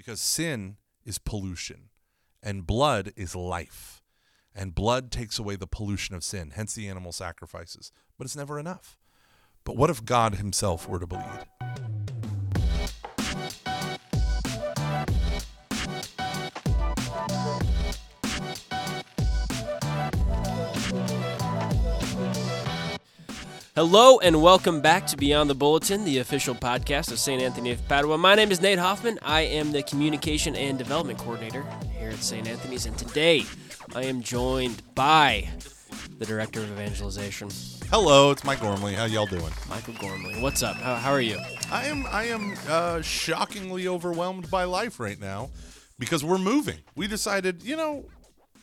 because sin is pollution and blood is life. And blood takes away the pollution of sin, hence the animal sacrifices. But it's never enough. But what if God himself were to bleed? Hello and welcome back to Beyond the Bulletin, the official podcast of St. Anthony of Padua. My name is Nate Hoffman. I am the Communication and Development Coordinator here at St. Anthony's, and today I am joined by the Director of Evangelization, Hello, it's Mike Gormley. How y'all doing? Michael Gormley. What's up? How, how are you? I am I am uh, shockingly overwhelmed by life right now because we're moving. We decided, you know,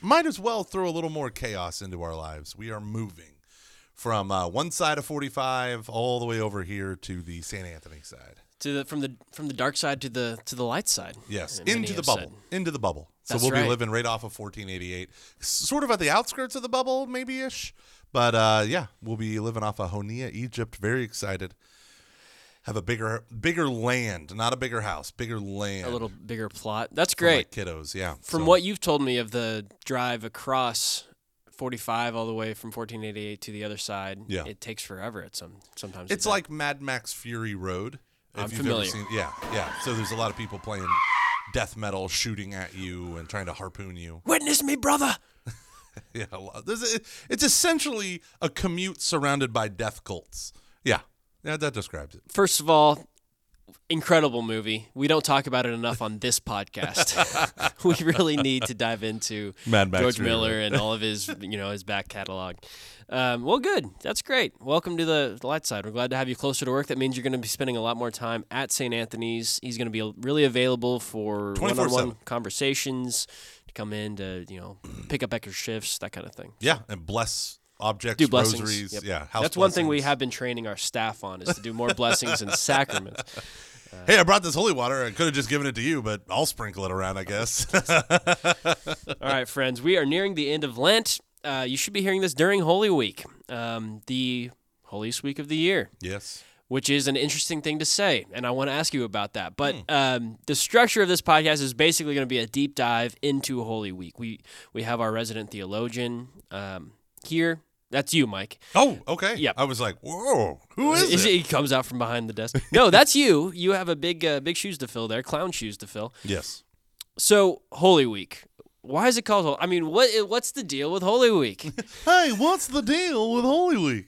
might as well throw a little more chaos into our lives. We are moving from uh, one side of 45 all the way over here to the San Anthony side. To the from the from the dark side to the to the light side. Yes, into the bubble. said. Into the bubble. So That's we'll be living right off of 1488, sort of at the outskirts of the bubble, maybe ish. But uh, yeah, we'll be living off of Honea, Egypt. Very excited. Have a bigger, bigger land, not a bigger house, bigger land. A little bigger plot. That's great. kiddos. Yeah. From So- what you've told me of the drive across 45 all the way from 1488 to the other side, Yeah. it takes forever at some sometimes. It's like Mad Max Fury Road. If I'm familiar. Seen, yeah, yeah. So there's a lot of people playing death metal, shooting at you and trying to harpoon you. witness me, brother. Yeah, a lot. There's a, it's essentially a commute surrounded by death cults. Yeah, yeah, that describes it. First of all, incredible movie. We don't talk about it enough on this podcast. we really need to dive into Mad Max George Miller and all of his, you know, his back catalog. Um, well, good. That's great. Welcome to the light side. We're glad to have you closer to work. That means you're going to be spending a lot more time at St. Anthony's. He's going to be really available for 24/7. one-on-one conversations, to come in to, you know, pick up extra shifts, that kind of thing. Yeah, and bless objects, Do blessings. rosaries. Yep. Yeah, That's one thing we have been training our staff on is to do more blessings and sacraments. Hey, I brought this holy water. I could have just given it to you, but I'll sprinkle it around, I guess. All right, friends, we are nearing the end of Lent. Uh, you should be hearing this during Holy Week, um, the holiest week of the year, yes. which is an interesting thing to say, and I want to ask you about that. But Hmm. um, the structure of this podcast is basically going to be a deep dive into Holy Week. We we have our resident theologian um, here. That's you, Mike. Oh, okay. Yep. I was like, whoa, who is Is it? He comes out from behind the desk. No, that's you. You have a big uh, big shoes to fill there, clown shoes to fill. Yes. So Holy Week. Why is it called? I mean, what what's the deal with Holy Week? Hey, what's the deal with Holy Week?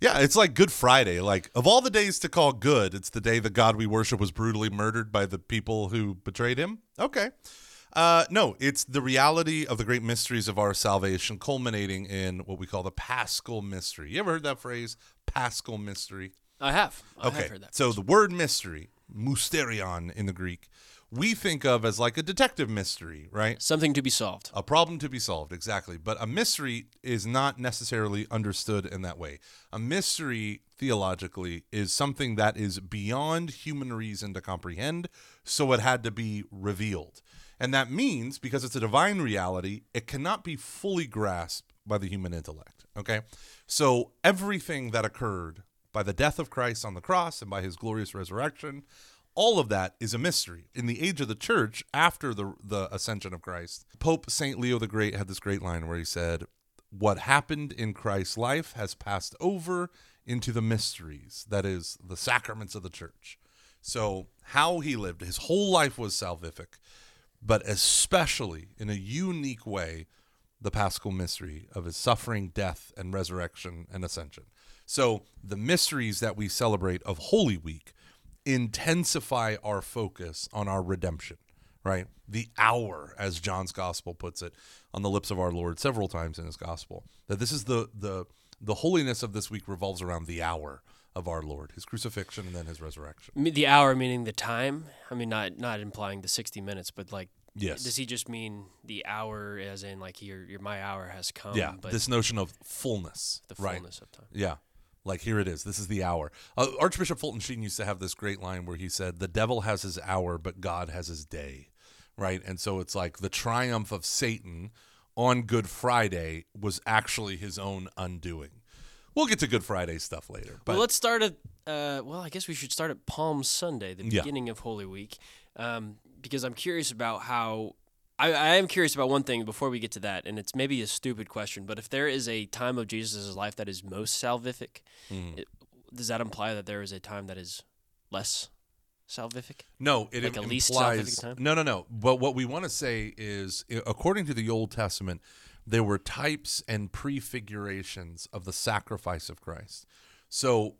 Yeah, it's like Good Friday. Like, of all the days to call good, it's the day the God we worship was brutally murdered by the people who betrayed him. Okay. Uh, no, it's the reality of the great mysteries of our salvation, culminating in what we call the Paschal mystery. You ever heard that phrase? Paschal mystery? I have. I okay. have heard that. So the word mystery, mysterion in the Greek, we think of as like a detective mystery, right? Something to be solved. A problem to be solved, exactly. But a mystery is not necessarily understood in that way. A mystery, theologically, is something that is beyond human reason to comprehend, so it had to be revealed. And that means, because it's a divine reality, it cannot be fully grasped by the human intellect. Okay? So everything that occurred by the death of Christ on the cross and by his glorious resurrection, all of that is a mystery. In the age of the church, after the, the ascension of Christ, Pope St. Leo the Great had this great line where he said, What happened in Christ's life has passed over into the mysteries, that is, the sacraments of the church. So, how he lived, his whole life was salvific, but especially in a unique way, the paschal mystery of his suffering, death, and resurrection and ascension. So, the mysteries that we celebrate of Holy Week intensify our focus on our redemption, right? The hour, as John's gospel puts it, on the lips of our Lord several times in his gospel. That this is the the the holiness of this week revolves around the hour of our Lord, his crucifixion and then his resurrection. The hour meaning the time. I mean, not not implying the sixty minutes, but like, Yes. does he just mean the hour, as in like your your my hour has come? yeah, but this notion of fullness, the right? fullness of time. Yeah. Like here it is. This is the hour. Uh, Archbishop Fulton Sheen used to have this great line where he said, "The devil has his hour, but God has his day." Right? And so it's like the triumph of Satan on Good Friday was actually his own undoing. We'll get to Good Friday stuff later. But well, let's start at. Uh, well, I guess we should start at Palm Sunday, the Yeah. beginning of Holy Week. Um, because I'm curious about how. I, I am curious about one thing before we get to that, and it's maybe a stupid question, but if there is a time of Jesus' life that is most salvific, Mm. it, does that imply that there is a time that is less salvific? No, it Like a im- least implies salvific time? no, no, no. But what we want to say is, according to the Old Testament, there were types and prefigurations of the sacrifice of Christ. So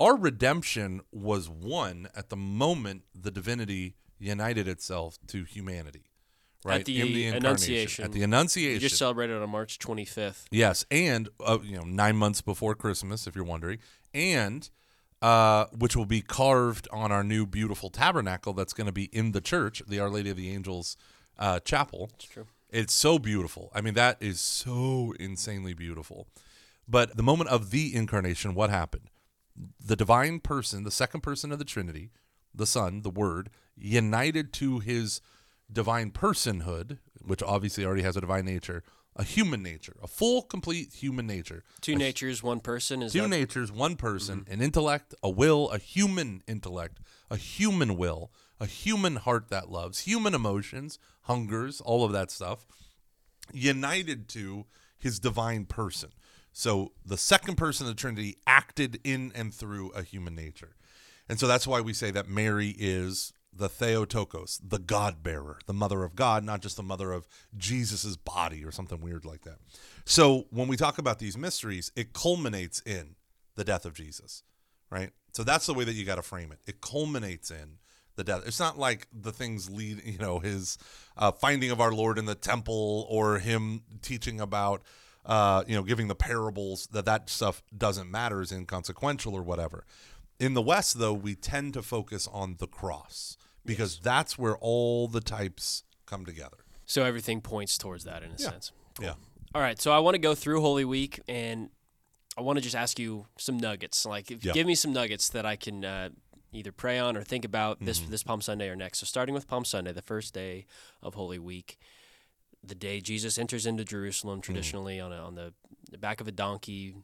our redemption was won at the moment the divinity united itself to humanity. Right At the incarnation. Annunciation. At the Annunciation. just celebrated on March 25th. Yes, and uh, you know, nine months before Christmas, if you're wondering, and uh, which will be carved on our new beautiful tabernacle that's going to be in the church, the Our Lady of the Angels uh, chapel. It's true. It's so beautiful. I mean, that is so insanely beautiful. But the moment of the incarnation, what happened? The divine person, the second person of the Trinity, the Son, the Word, united to his divine personhood, which obviously already has a divine nature, a human nature, a full, complete human nature. Two natures, one person. Is Two that, natures, one person, mm-hmm. an intellect, a will, a human intellect, a human will, a human heart that loves, human emotions, hungers, all of that stuff, united to his divine person. So the second person of the Trinity acted in and through a human nature. And so that's why we say that Mary is the Theotokos, the God bearer, the mother of God, not just the mother of Jesus's body or something weird like that. So when we talk about these mysteries, it culminates in the death of Jesus, right? So that's the way that you got to frame it. It culminates in the death. It's not like the things lead, you know, his uh, finding of our Lord in the temple or him teaching about, uh, you know, giving the parables. That that stuff doesn't matter, is inconsequential or whatever. In the West, though, we tend to focus on the cross because that's where all the types come together. So everything points towards that in a Yeah. sense. Yeah. All right, so I want to go through Holy Week, and I want to just ask you some nuggets. Like, if, Yeah. give me some nuggets that I can uh, either pray on or think about this Mm-hmm. this Palm Sunday or next. So, starting with Palm Sunday, the first day of Holy Week, the day Jesus enters into. Jerusalem, traditionally on a, on the, the back of a donkey.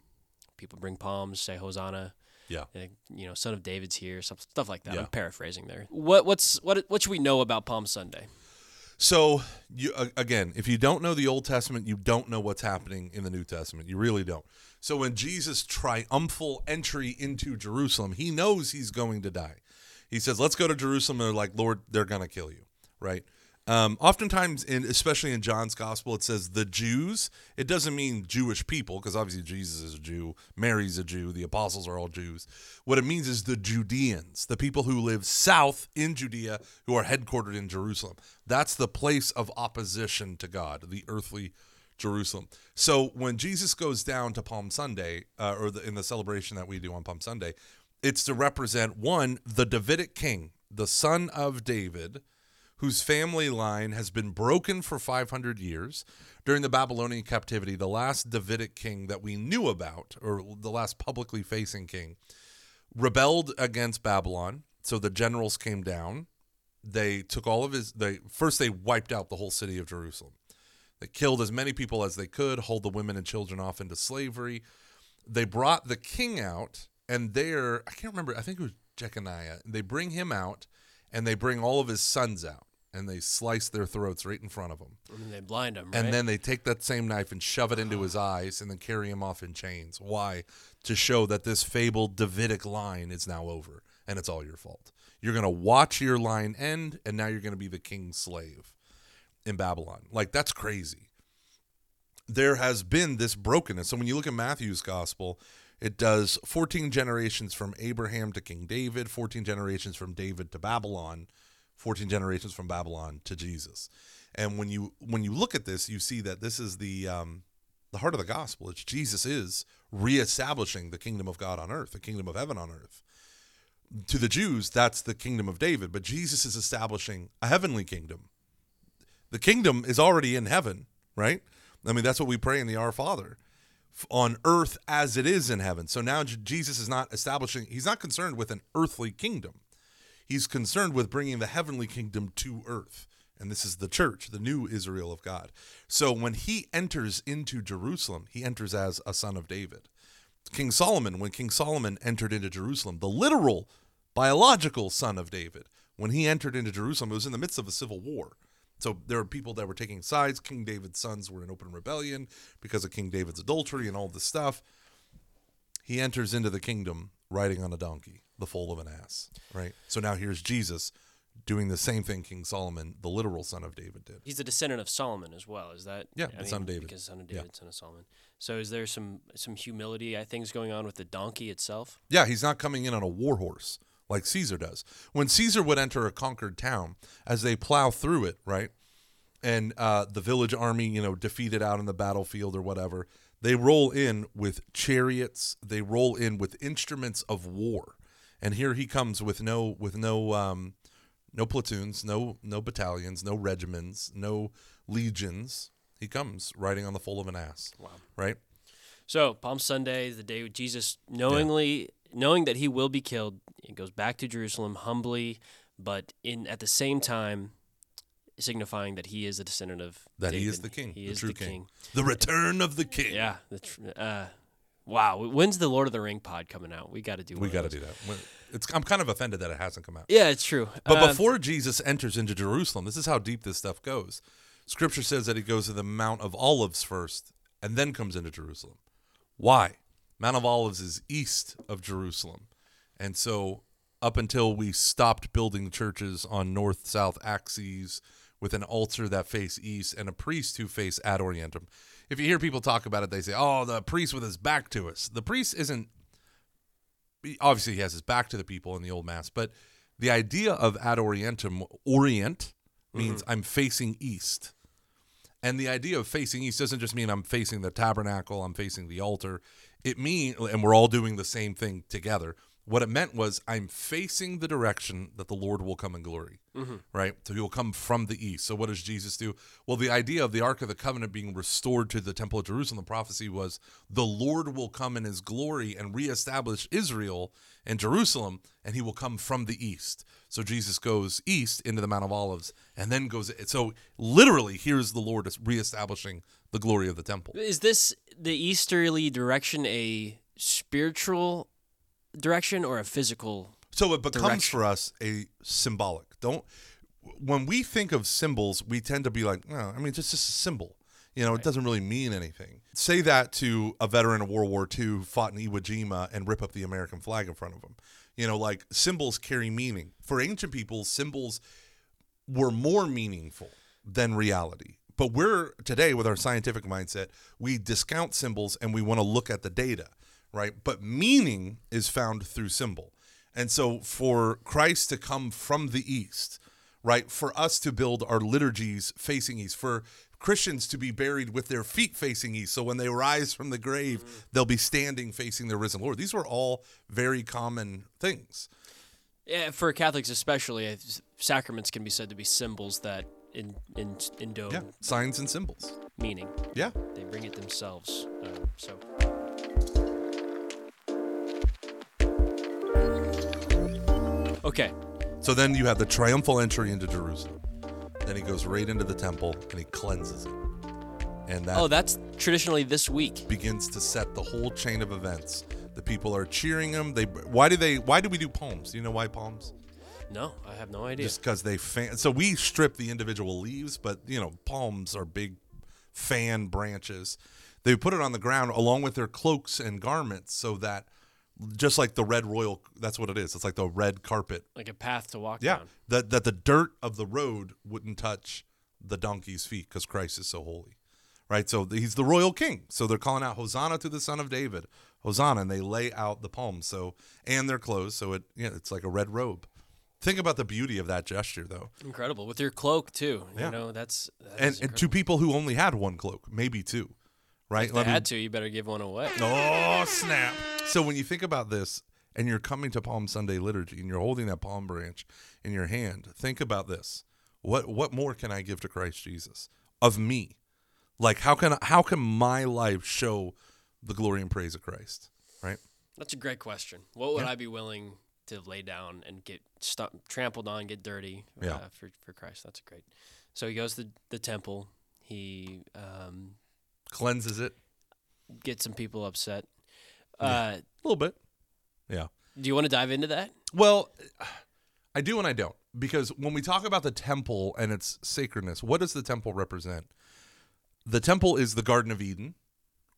People bring palms, say Hosanna. Yeah. you know, Son of David's here, stuff, stuff like that. Yeah. I'm paraphrasing there. What what's what what should we know about Palm Sunday? So you again, if you don't know the Old Testament, you don't know what's happening in the New Testament. You really don't. So when Jesus triumphal entry into Jerusalem, he knows he's going to die. He says, "Let's go to Jerusalem." And they're like, "Lord, they're going to kill you." Right? Um, oftentimes, in especially in John's gospel, it says the Jews. It doesn't mean Jewish people because obviously Jesus is a Jew, Mary's a Jew, the apostles are all Jews. What it means is the Judeans, the people who live south in Judea, who are headquartered in Jerusalem. That's the place of opposition to God, the earthly Jerusalem. So when Jesus goes down to Palm Sunday, uh, or the, in the celebration that we do on Palm Sunday, it's to represent one, the Davidic king, the son of David, whose family line has been broken for 500 years. During the Babylonian captivity, the last Davidic king that we knew about, or the last publicly facing king, rebelled against Babylon. So the generals came down. They took all of his. They first they wiped out the whole city of Jerusalem. They killed as many people as they could, hold the women and children off into slavery. They brought the king out, and there I can't remember. I think it was Jeconiah. They bring him out, and they bring all of his sons out, and they slice their throats right in front of him. And they blind him, right? And then they take that same knife and shove it into uh-huh. his eyes and then carry him off in chains. Why? To show that this fabled Davidic line is now over and it's all your fault. You're going to watch your line end and now you're going to be the king's slave in Babylon. Like, that's crazy. There has been this brokenness. So when you look at Matthew's gospel, it does 14 generations from Abraham to King David, 14 generations from David to Babylon, 14 generations from Babylon to Jesus. And when you when you look at this, you see that this is the um, the heart of the gospel. It's Jesus is reestablishing the kingdom of God on earth, the kingdom of heaven on earth. To the Jews, that's the kingdom of David, but Jesus is establishing a heavenly kingdom. The kingdom is already in heaven, right? I mean, that's what we pray in the Our Father on earth as it is in heaven. So now Jesus is not establishing, he's not concerned with an earthly kingdom. He's concerned with bringing the heavenly kingdom to earth. And this is the church, the new Israel of God. So when he enters into Jerusalem, he enters as a son of David. King Solomon, when King Solomon entered into Jerusalem, the literal biological son of David, when he entered into Jerusalem, it was in the midst of a civil war. So there were people that were taking sides. King David's sons were in open rebellion because of King David's adultery and all this stuff. He enters into the kingdom riding on a donkey, the foal of an ass, right? So now here's Jesus doing the same thing King Solomon, the literal son of David, did. He's a descendant of Solomon as well. Is that? Yeah, the son of David. Because son of Yeah. David, son of Solomon. So is there some some humility I think is going on with the donkey itself? Yeah, he's not coming in on a war horse like Caesar does. When Caesar would enter a conquered town, as they plow through it, right, and uh, the village army, you know, defeated out in the battlefield or whatever, they roll in with chariots. They roll in with instruments of war, and here he comes with no with no um, no platoons, no no battalions, no regiments, no legions. He comes riding on the foal of an ass. Wow. Right? So Palm Sunday, the day Jesus knowingly knowing that he will be killed, he goes back to Jerusalem humbly, but in at the same time signifying that he is a descendant of That he is the king, He the is true the king. king. The return of the king. Yeah. The tr- uh, wow. When's the Lord of the Ring pod coming out? We got to do. We got to do that. When- It's, I'm kind of offended that it hasn't come out. Yeah, it's true. But Uh, before Jesus enters into Jerusalem, this is how deep this stuff goes. Scripture says that he goes to the Mount of Olives first and then comes into Jerusalem. Why? Mount of Olives is east of Jerusalem. And so, up until we stopped building churches on north south axes with an altar that face east and a priest who face ad orientem. If you hear people talk about it, they say, oh, the priest with his back to us. The priest isn't obviously he has his back to the people in the old mass, but the idea of ad orientem, orient, means mm-hmm. I'm facing east. And the idea of facing east doesn't just mean I'm facing the tabernacle, I'm facing the altar. It means, and we're all doing the same thing together. What it meant was I'm facing the direction that the Lord will come in glory. Mm-hmm. Right? So he will come from the east. So what does Jesus do? Well, the idea of the Ark of the Covenant being restored to the Temple of Jerusalem, the prophecy was the Lord will come in his glory and reestablish Israel and Jerusalem, and he will come from the east. So Jesus goes east into the Mount of Olives and then goes so literally here's the Lord reestablishing the glory of the temple. Is this the easterly direction a spiritual direction or a physical? So it becomes direction. for us a symbolic. Don't when we think of symbols, we tend to be like, no, I mean, it's just a symbol. You know, it doesn't really mean anything. Say that to a veteran of World War II who fought in Iwo Jima and rip up the American flag in front of him. You know, like symbols carry meaning. For ancient people, symbols were more meaningful than reality. But we're today with our scientific mindset, we discount symbols and we want to look at the data, right? But meaning is found through symbol. And so for Christ to come from the east, right? For us to build our liturgies facing east, for Christians to be buried with their feet facing east. So when they rise from the grave, they'll be standing facing their risen Lord. These were all very common things. Yeah, for Catholics especially, uh, sacraments can be said to be symbols that in in indo Yeah, signs and symbols. meaning. Yeah. They bring it themselves. Um, so. Okay. So then you have the triumphal entry into Jerusalem. Then he goes right into the temple and he cleanses it. And that Oh, that's traditionally this week. begins to set the whole chain of events. The people are cheering him. They why do they why do we do palms? Do you know why palms? No, I have no idea. Just because they fan. So we strip the individual leaves, but you know palms are big fan branches. They put it on the ground along with their cloaks and garments, so that just like the red royal, that's what it is. It's like the red carpet like a path to walk Yeah, down. that that the dirt of the road wouldn't touch the donkey's feet because Christ is so holy, right? So he's the royal king. So they're calling out Hosanna to the Son of David, Hosanna, and they lay out the palms. So and their clothes. So it yeah, it's like a red robe. Think about the beauty of that gesture, though, Incredible with your cloak too. Yeah. You know that's, that's and and to people who only had one cloak, maybe two, right? If they had to, you better give one away. Oh, snap. So when you think about this and you're coming to Palm Sunday liturgy and you're holding that palm branch in your hand, think about this. What what more can I give to Christ Jesus of me? Like how can how can my life show the glory and praise of Christ, right? That's a great question. What would Yeah. I be willing to lay down and get stu- trampled on, get dirty Yeah. uh, for for Christ? That's great. So he goes to the temple. He um, Cleanses it Get some people upset. Yeah. Uh, a little bit. Yeah. do you want to dive into that? Well, I do and I don't. Because when we talk about the temple and its sacredness, what does the temple represent? The temple is the Garden of Eden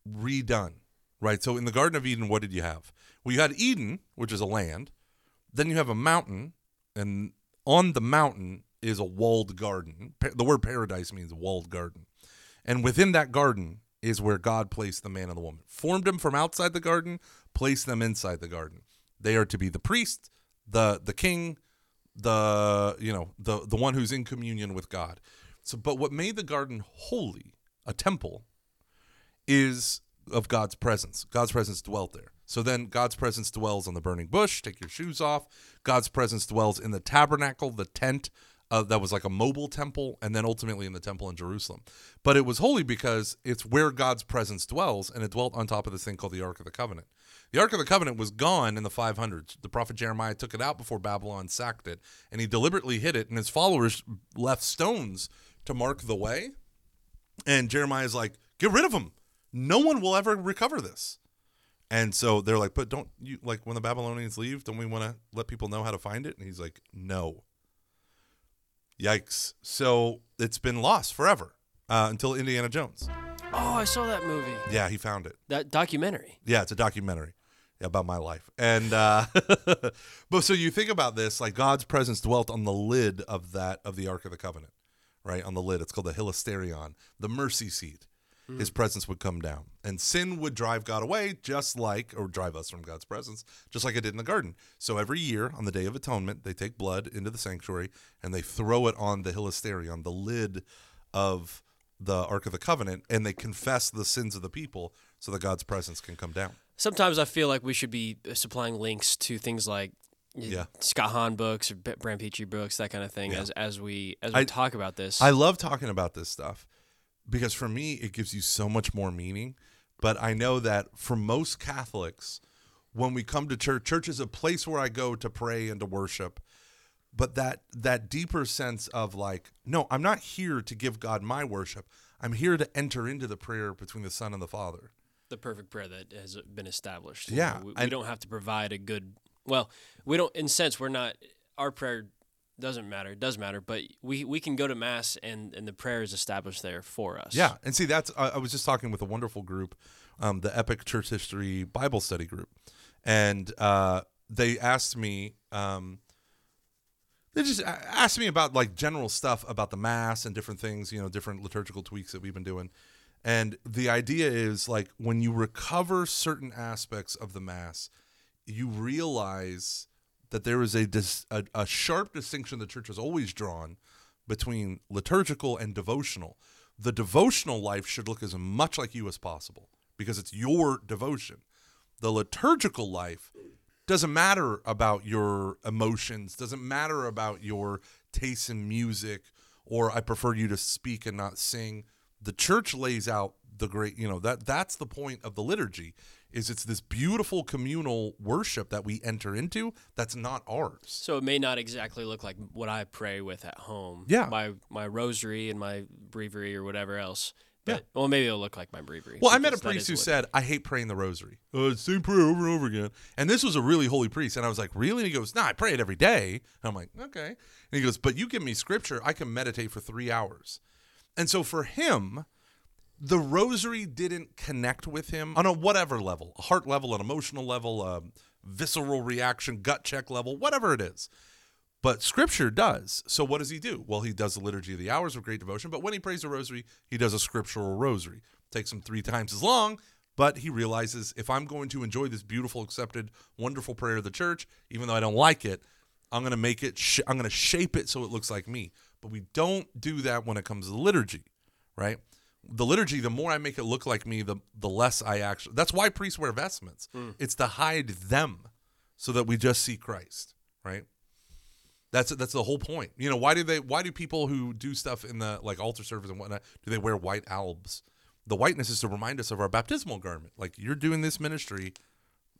redone, right? So in the Garden of Eden, what did you have? Well, you had Eden, which is a land. Then you have a mountain, and on the mountain is a walled garden. The word paradise means walled garden. And within that garden is where God placed the man and the woman. Formed them from outside the garden, placed them inside the garden. They are to be the priest, the the king, the you know, the the one who's in communion with God. So but what made the garden holy, a temple, is of God's presence. God's presence dwelt there. So then God's presence dwells on the burning bush. Take your shoes off. God's presence dwells in the tabernacle, the tent uh, that was like a mobile temple, and then ultimately in the temple in Jerusalem. But it was holy because it's where God's presence dwells, and it dwelt on top of this thing called the Ark of the Covenant. The Ark of the Covenant was gone in the 500s. The prophet Jeremiah took it out before Babylon sacked it, and he deliberately hid it, and his followers left stones to mark the way. And Jeremiah's like, get rid of them. No one will ever recover this. And so they're like, but don't you like when the Babylonians leave, don't we want to let people know how to find it? And he's like, no. Yikes. So it's been lost forever uh, until Indiana Jones. Oh, I saw that movie. Yeah, he found it. That documentary. Yeah, it's a documentary about my life. And uh but so you think about this, like God's presence dwelt on the lid of that of the Ark of the Covenant, right? On the lid. It's called the Hilasterion, the mercy seat. Mm. His presence would come down. And sin would drive God away, just like or drive us from God's presence, just like it did in the garden. So every year on the Day of Atonement, they take blood into the sanctuary and they throw it on the Hilasterion, the lid of the Ark of the Covenant, and they confess the sins of the people so that God's presence can come down. Sometimes I feel like we should be supplying links to things like Yeah. Scott Hahn books or Brant Pitre books, that kind of thing, Yeah. as as we as we I- talk about this. I love talking about this stuff because for me, it gives you so much more meaning. But I know that for most Catholics, when we come to church, church is a place where I go to pray and to worship. But that that deeper sense of like, no, I'm not here to give God my worship. I'm here to enter into the prayer between the Son and the Father. the perfect prayer that has been established. Yeah, we, we I- don't have to provide a good. Well, we don't. In sense, we're not. Our prayer doesn't matter. It does matter, but we we can go to mass and and the prayer is established there for us. Yeah, and see, that's I, I was just talking with a wonderful group, um, the Epic Church History Bible Study group, and uh, they asked me, um, they just asked me about like general stuff about the Mass and different things, you know, different liturgical tweaks that we've been doing, and the idea is like when you recover certain aspects of the Mass, you realize that there is a, dis- a a sharp distinction the church has always drawn between liturgical and devotional. The devotional life should look as much like you as possible because it's your devotion. The liturgical life doesn't matter about your emotions, doesn't matter about your taste in music, or I prefer you to speak and not sing. The church lays out the great, you know, that that's the point of the liturgy is it's this beautiful communal worship that we enter into that's not ours. So it may not exactly look like what I pray with at home. Yeah. My my rosary and my breviary or whatever else. Yeah. Well, maybe it'll look like my breviary. Well, I met a priest who said, I hate praying the rosary. Uh, it's the same prayer over and over again. And this was a really holy priest. And I was like, Really? And he goes, No, I pray it every day. And I'm like, Okay. And he goes, But you give me scripture, I can meditate for three hours. And so for him, the rosary didn't connect with him on a whatever level a heart level, an emotional level, a visceral reaction, gut check level, whatever it is. But scripture does. So what does he do? Well, he does the liturgy of the hours of great devotion, but when he prays the rosary, he does a scriptural rosary. Takes him 3 times as long, but he realizes if I'm going to enjoy this beautiful accepted wonderful prayer of the church, even though I don't like it, I'm going to make it sh- I'm going to shape it so it looks like me. But we don't do that when it comes to the liturgy, right? The liturgy, the more I make it look like me, the the less I actually That's why priests wear vestments. Hmm. It's to hide them so that we just see Christ, right? That's that's the whole point. You know, why do they why do people who do stuff in the like altar service and whatnot do they wear white albs? The whiteness is to remind us of our baptismal garment. Like you're doing this ministry,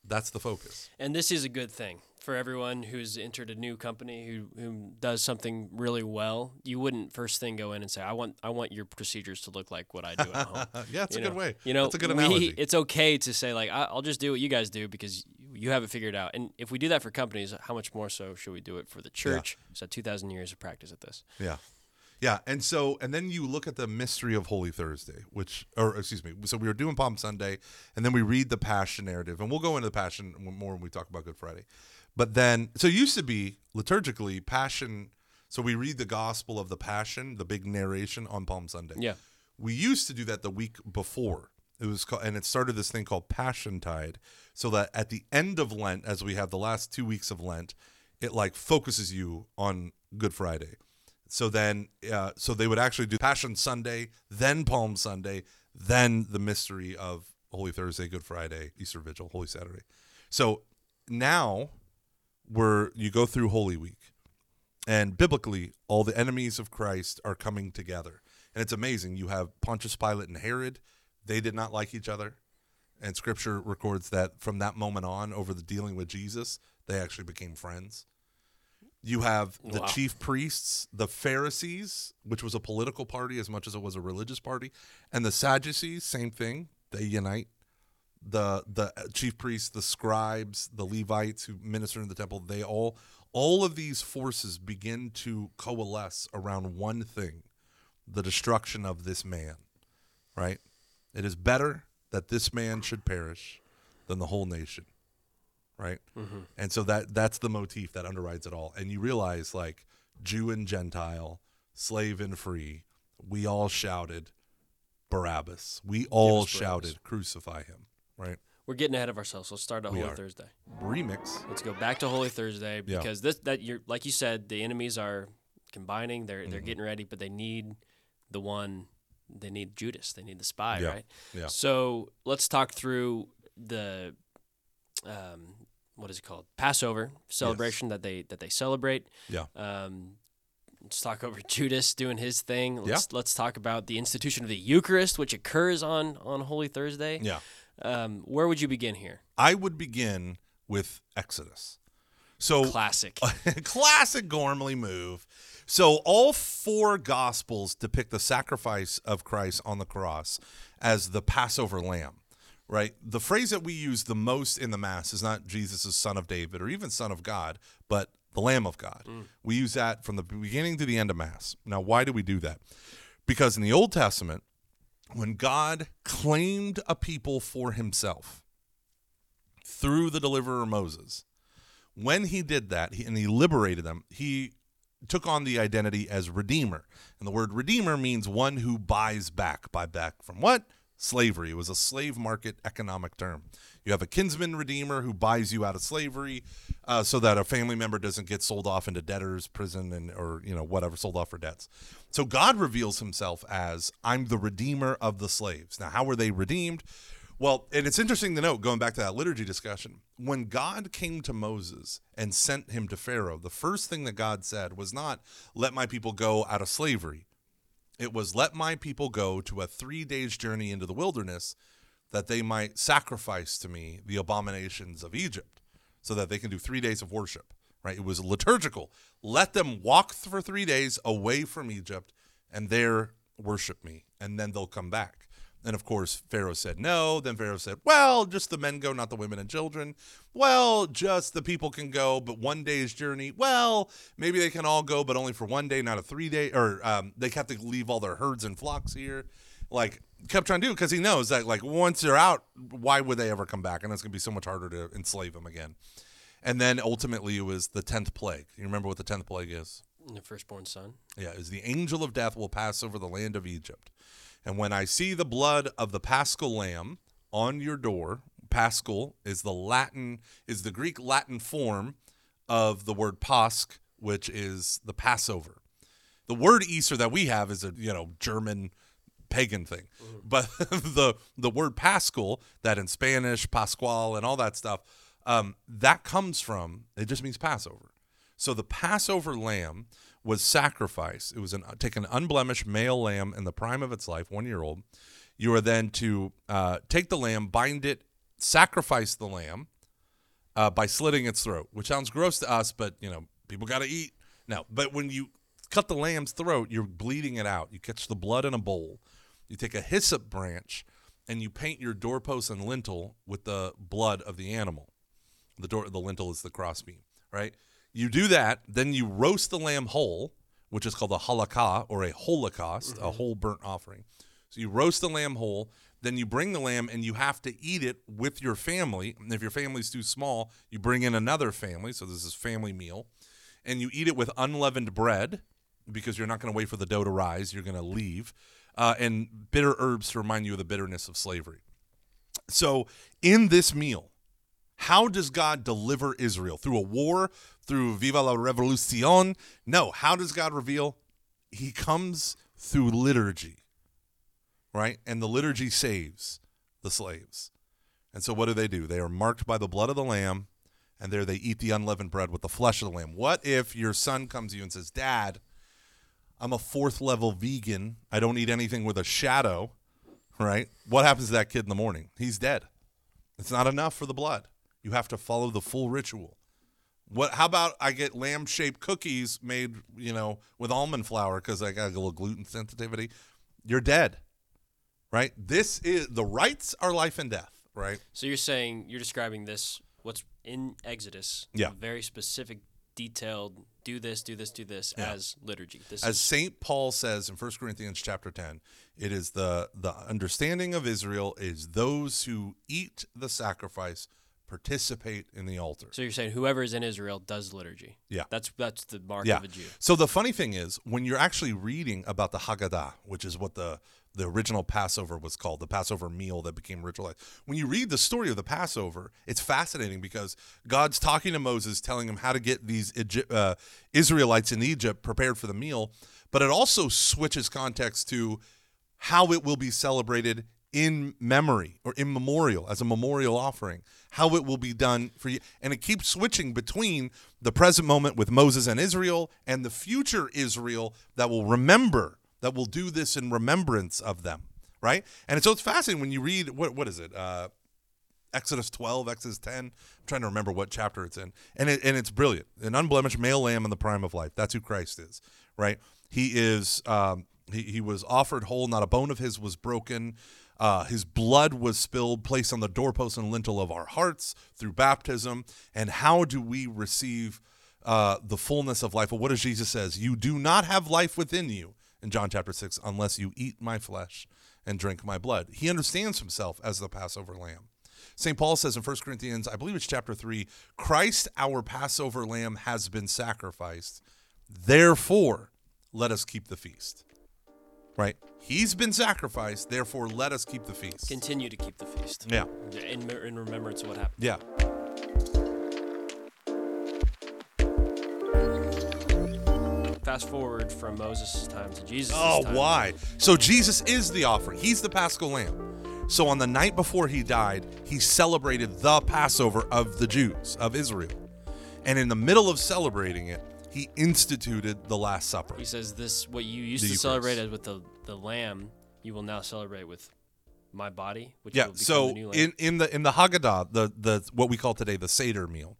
that's the focus. And this is a good thing for everyone who's entered a new company who, who does something really well. You wouldn't first thing go in and say, "I want I want your procedures to look like what I do at home." yeah, it's a good way. You know, that's a good we- analogy. it's okay to say like, I, "I'll just do what you guys do because you have it figured out. And if we do that for companies, how much more so should we do it for the church? So 2,000 years of practice at this. Yeah. Yeah, and so and then you look at the mystery of Holy Thursday, which or excuse me, so we were doing Palm Sunday, and then we read the Passion narrative, and we'll go into the Passion more when we talk about Good Friday. But then, so it used to be liturgically Passion. So we read the Gospel of the Passion, the big narration on Palm Sunday. Yeah. We used to do that the week before. It was called, and it started this thing called Passion Tide, so that at the end of Lent, as we have the last two weeks of Lent, it like focuses you on Good Friday. So then, uh, so they would actually do Passion Sunday, then Palm Sunday, then the mystery of Holy Thursday, Good Friday, Easter Vigil, Holy Saturday. So now we're you go through Holy Week, and biblically, all the enemies of Christ are coming together, and it's amazing. You have Pontius Pilate and Herod; they did not like each other, and Scripture records that from that moment on, over the dealing with Jesus, they actually became friends. You have the Wow. chief priests, the Pharisees, which was a political party as much as it was a religious party, and the Sadducees, same thing. They unite. The the chief priests, the scribes, the Levites who minister in the temple, they all all of these forces begin to coalesce around one thing, the destruction of this man. Right? It is better that this man should perish than the whole nation right? Mm-hmm. And so that that's the motif that underwrites it all. And you realize like Jew and Gentile, slave and free, we all shouted Barabbas. We all us Barabbas. shouted crucify him, right? We're getting ahead of ourselves. Let's start on Holy are. Thursday. Remix. Let's go back to Holy Thursday Yeah. because this that you're like you said, the enemies are combining. They're Mm-hmm. they're getting ready, but they need the one. They need Judas. They need the spy, Yeah. right? Yeah. So let's talk through the um, what is it called? Passover celebration that they that they celebrate. Yeah. Um, let's talk over Judas doing his thing. Let's let's talk about the institution of the Eucharist, which occurs on on Holy Thursday. Yeah. Um, where would you begin here? I would begin with Exodus. So Classic. classic Gormley move. So all four gospels depict the sacrifice of Christ on the cross as the Passover lamb. Right? The phrase that we use the most in the mass is not Jesus son of David or even son of God, but the lamb of God. We use that from the beginning to the end of mass. Now, why do we do that? Because in the Old Testament, when God claimed a people for himself through the deliverer Moses, when he did that and he liberated them, he took on the identity as redeemer. And the word redeemer means one who buys back. Buy back from what? Slavery. It was a slave market economic term. You have a kinsman redeemer who buys you out of slavery uh, so that a family member doesn't get sold off into debtor's prison and or you know whatever sold off for debts. So God reveals himself as I'm the redeemer of the slaves. Now how were they redeemed? Well, and it's interesting to note, going back to that liturgy discussion, when God came to Moses and sent him to Pharaoh, the first thing that God said was not, let my people go out of slavery. It was, let my people go to a three days journey into the wilderness that they might sacrifice to me the abominations of Egypt so that they can do three days of worship, right? It was liturgical. Let them walk for three days away from Egypt and there worship me, and then they'll come back. And of course, Pharaoh said no. Then Pharaoh said, well, just the men go, not the women and children. Well, just the people can go, but one day's journey. Well, maybe they can all go, but only for one day, not a three day, or um, they have to leave all their herds and flocks here. Like, kept trying to do because he knows that, like, once they're out, why would they ever come back? And it's going to be so much harder to enslave them again. And then ultimately, it was the 10th plague. You remember what the 10th plague is? the firstborn son. Yeah, is the angel of death will pass over the land of Egypt. And when I see the blood of the paschal lamb on your door, paschal is the Latin is the Greek Latin form of the word Pasch, which is the Passover. The word Easter that we have is a you know German pagan thing, mm-hmm. but the the word Paschal that in Spanish Pascual and all that stuff um, that comes from it just means Passover. So the Passover lamb was sacrificed. It was an take an unblemished male lamb in the prime of its life, one year old. You are then to uh, take the lamb, bind it, sacrifice the lamb uh, by slitting its throat, which sounds gross to us, but you know people got to eat. No, but when you cut the lamb's throat, you're bleeding it out. You catch the blood in a bowl. You take a hyssop branch and you paint your doorpost and lintel with the blood of the animal. The door, the lintel is the crossbeam, right? You do that, then you roast the lamb whole, which is called a halakah or a holocaust, a whole burnt offering. So you roast the lamb whole, then you bring the lamb and you have to eat it with your family. And if your family's too small, you bring in another family. So this is family meal, and you eat it with unleavened bread because you're not going to wait for the dough to rise. You're going to leave, uh, and bitter herbs to remind you of the bitterness of slavery. So in this meal, how does God deliver Israel? Through a war? Through Viva la Revolucion? No. How does God reveal? He comes through liturgy, right? And the liturgy saves the slaves. And so what do they do? They are marked by the blood of the lamb, and there they eat the unleavened bread with the flesh of the lamb. What if your son comes to you and says, Dad, I'm a fourth level vegan. I don't eat anything with a shadow, right? What happens to that kid in the morning? He's dead. It's not enough for the blood. You have to follow the full ritual. What? How about I get lamb-shaped cookies made, you know, with almond flour because I got a little gluten sensitivity? You're dead, right? This is the rites are life and death, right? So you're saying you're describing this what's in Exodus, Yeah. very specific, detailed. Do this, do this, do this Yeah. as liturgy. This As Saint Paul says in 1 Corinthians chapter 10, it is the the understanding of Israel is those who eat the sacrifice participate in the altar. so you're saying whoever is in Israel does liturgy. Yeah. That's that's the mark Yeah. of a Jew. So the funny thing is, when you're actually reading about the Haggadah, which is what the the original Passover was called, the Passover meal that became ritualized. When you read the story of the Passover, it's fascinating because God's talking to Moses, telling him how to get these uh, Israelites in Egypt prepared for the meal, but it also switches context to how it will be celebrated in memory or in memorial as a memorial offering how it will be done for you and it keeps switching between the present moment with Moses and Israel and the future Israel that will remember that will do this in remembrance of them right and so it's fascinating when you read what what is it uh Exodus 12, Exodus 10. I'm trying to remember what chapter it's in. And it, and it's brilliant. An unblemished male lamb in the prime of life. That's who Christ is, right? He is um he, he was offered whole, not a bone of his was broken. Uh, his blood was spilled, placed on the doorpost and lintel of our hearts through baptism. And how do we receive uh, the fullness of life? Well, what does Jesus says? You do not have life within you in John chapter six unless you eat my flesh and drink my blood. He understands himself as the Passover lamb. St. Paul says in 1 Corinthians, I believe it's chapter 3, Christ, our Passover lamb, has been sacrificed. Therefore, let us keep the feast. Right? He's been sacrificed. Therefore, let us keep the feast. Continue to keep the feast. Yeah. In, in remembrance of what happened. Yeah. Fast forward from Moses' time to Jesus' Oh, time. why? So Jesus is the offering. He's the Paschal lamb. So on the night before he died, he celebrated the Passover of the Jews, of Israel. And in the middle of celebrating it, he instituted the Last Supper. He says this what you used The to Eucharist. celebrate as with the, the lamb, you will now celebrate with my body, which Yeah. will become So the new lamb. in in the in the Haggadah, the the what we call today the Seder meal,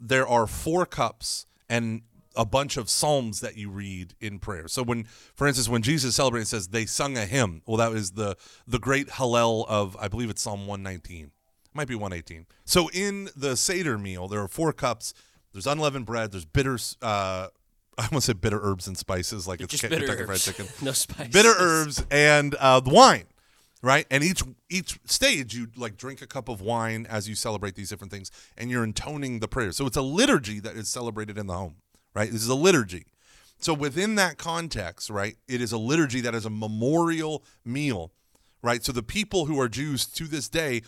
there are four cups and a bunch of psalms that you read in prayer. So when, for instance, when Jesus celebrated, says they sung a hymn. Well, that was the the great Hallel of I believe it's Psalm one nineteen, might be one eighteen. So in the Seder meal, there are four cups. There's unleavened bread. There's bitter. Uh, I want to say bitter herbs and spices, like it's just Ke- bitter Kentucky Fried. Chicken no spice. bitter herbs and uh, the wine right and each each stage you like drink a cup of wine as you celebrate these different things and you're intoning the prayer so it's a liturgy that is celebrated in the home right this is a liturgy so within that context right it is a liturgy that is a memorial meal right so the people who are jews to this day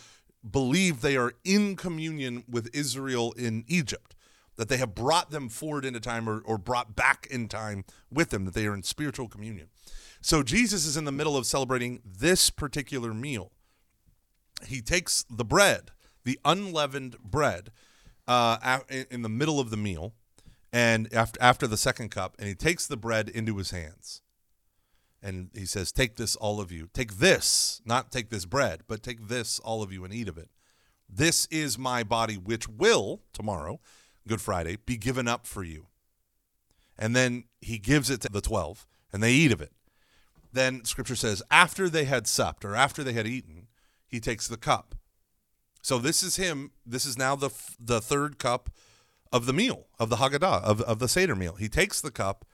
believe they are in communion with israel in egypt that they have brought them forward into time or, or brought back in time with them, that they are in spiritual communion. So Jesus is in the middle of celebrating this particular meal. He takes the bread, the unleavened bread, uh, in the middle of the meal, and after after the second cup, and he takes the bread into his hands, and he says, "Take this, all of you. Take this, not take this bread, but take this, all of you, and eat of it. This is my body, which will tomorrow." Good Friday, be given up for you. And then he gives it to the 12, and they eat of it. Then scripture says, after they had supped or after they had eaten, he takes the cup So this is him. This is now the the third cup of the meal of the Haggadah of of the Seder meal. He takes the cup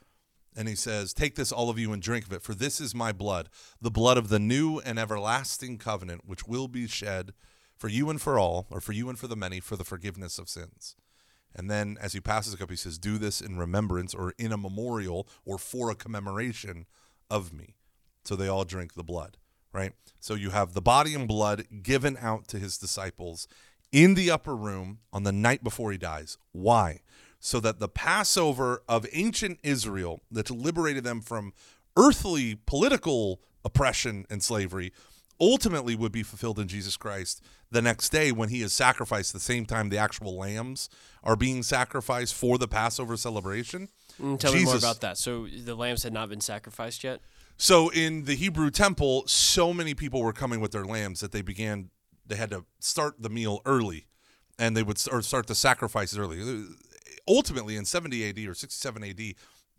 and he says, "Take this, all of you, and drink of it, for this is my blood, the blood of the new and everlasting covenant, which will be shed for you and for all, or for you and for the many, for the forgiveness of sins." And then, as he passes the cup, he says, "Do this in remembrance, or in a memorial, or for a commemoration of me." So they all drink the blood, right? So you have the body and blood given out to his disciples in the upper room on the night before he dies. Why? So that the Passover of ancient Israel that liberated them from earthly political oppression and slavery ultimately would be fulfilled in Jesus Christ the next day when he is sacrificed the same time the actual lambs are being sacrificed for the Passover celebration. Mm, tell me more about that. So the lambs had not been sacrificed yet. So in the Hebrew temple, so many people were coming with their lambs that they began they had to start the meal early and they would or start the sacrifices early. Ultimately in 70 AD or 67 AD,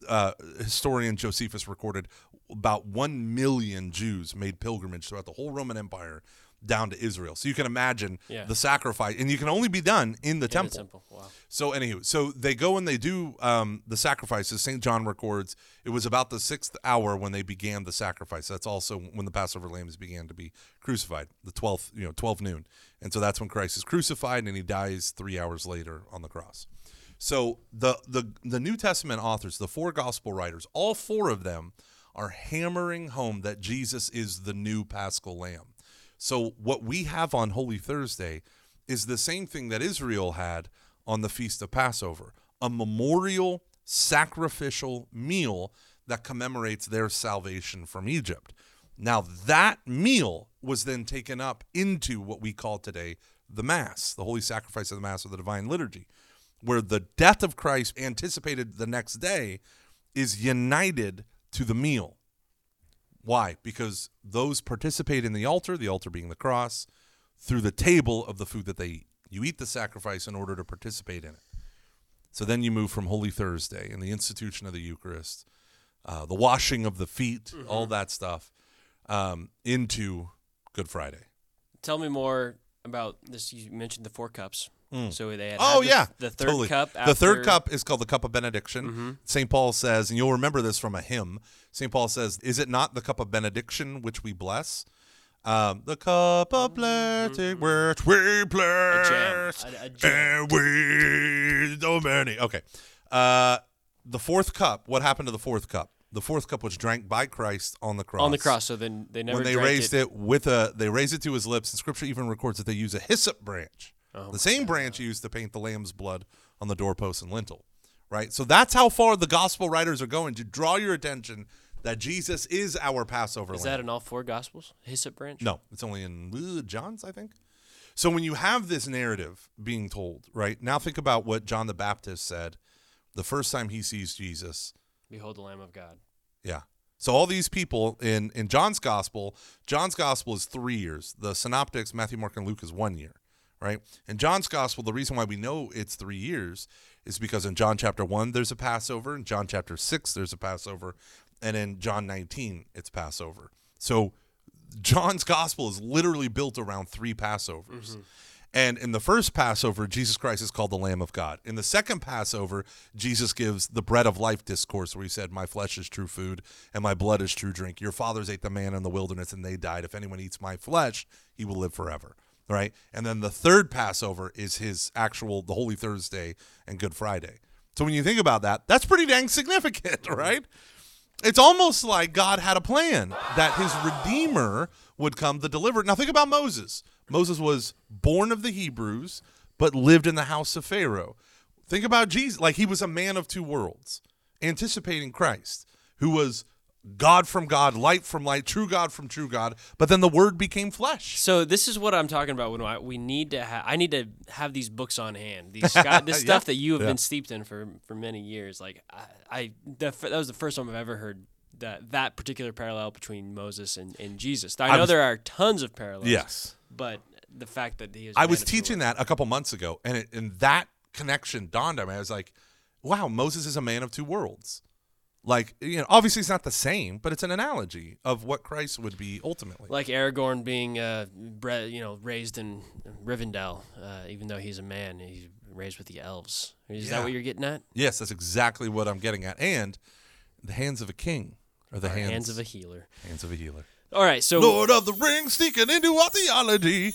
uh, historian Josephus recorded about 1 million Jews made pilgrimage throughout the whole Roman Empire down to Israel. So you can imagine Yeah. the sacrifice and you can only be done in the In temple. the temple. Wow. So anywho, so they go and they do um, the sacrifices. St. John records it was about the sixth hour when they began the sacrifice. That's also when the Passover lambs began to be crucified, the twelfth, you know, twelve noon, and so that's when Christ is crucified and he dies three hours later on the cross. So the the the New Testament authors, the four gospel writers, all four of them are hammering home that Jesus is the new Paschal Lamb. So what we have on Holy Thursday is the same thing that Israel had on the Feast of Passover, a memorial sacrificial meal that commemorates their salvation from Egypt. Now that meal was then taken up into what we call today the Mass, the holy sacrifice of the Mass of the Divine Liturgy, where the death of Christ anticipated the next day is united to the meal. Why? Because those participate in the altar, the altar being the cross, through the table of the food that they eat. You eat the sacrifice in order to participate in it. So then you move from Holy Thursday and the institution of the Eucharist, uh, the washing of the feet, all that stuff, um, into Good Friday. Tell me more about this. You mentioned the four cups. So they had Oh had the, yeah, the third totally. cup. the third Mm-hmm. cup is called the cup of benediction. St. Paul says, and you'll remember this from a hymn. St. Paul says, "Is it not the cup of benediction which we bless? Um, the cup of blessing which we bless, A- a jam. and we so many." Okay, uh, the fourth cup. What happened to the fourth cup? The fourth cup was drank by Christ on the cross. on the cross. So then they never when they raised it. with a, they raised it to his lips. And Scripture even records that they use a hyssop branch, Oh the same branch used to paint the lamb's blood on the doorpost and lintel. Right. So that's how far the gospel writers are going to draw your attention that Jesus is our Passover Is lamb. that in all four gospels? Hyssop branch. No, it's only in uh, John's, I think. So when you have this narrative being told, right now, think about what John the Baptist said the first time he sees Jesus. Behold the Lamb of God. Yeah. So all these people in in John's gospel, John's gospel is three years. The synoptics, Matthew, Mark, and Luke is one year, right? In John's gospel, the reason why we know it's three years is because in John chapter one there's a Passover, in John chapter six there's a Passover, and in John 19 it's Passover. So John's gospel is literally built around three Passovers. Mm-hmm. And in the first Passover, Jesus Christ is called the Lamb of God. In the second Passover, Jesus gives the bread of life discourse where he said, My flesh is true food and my blood is true drink. Your fathers ate the man in the wilderness and they died. If anyone eats my flesh, he will live forever. Right? And then the third Passover is his actual, the Holy Thursday and Good Friday. So when you think about that, that's pretty dang significant, right? It's almost like God had a plan that his redeemer would come the deliverer. Now think about Moses. Moses was born of the Hebrews, but lived in the house of Pharaoh. Think about Jesus. Like he was a man of two worlds, anticipating Christ, who was God from God, light from light, true God from true God. But then the word became flesh. So this is what I'm talking about when I, we need to have. I need to have these books on hand. These God, this Yeah. stuff that you have Yeah. been steeped in for for many years. Like I, I the, that was the first time I've ever heard that that particular parallel between Moses and, and Jesus. I know was- there are tons of parallels. Yes. but the fact that he is. I was teaching that a couple months ago, and it, and that connection dawned on me. I was like, "Wow, Moses is a man of two worlds." Like, you know, obviously it's not the same, but it's an analogy of what Christ would be ultimately. Like Aragorn being, uh, bred, you know, raised in Rivendell, uh, even though he's a man, he's raised with the elves. Is Yeah. that what you're getting at? yes, that's exactly what I'm getting at. And the hands of a king are the hands, hands of a healer. hands of a healer. All right, so Lord of the Rings sneaking into our theology.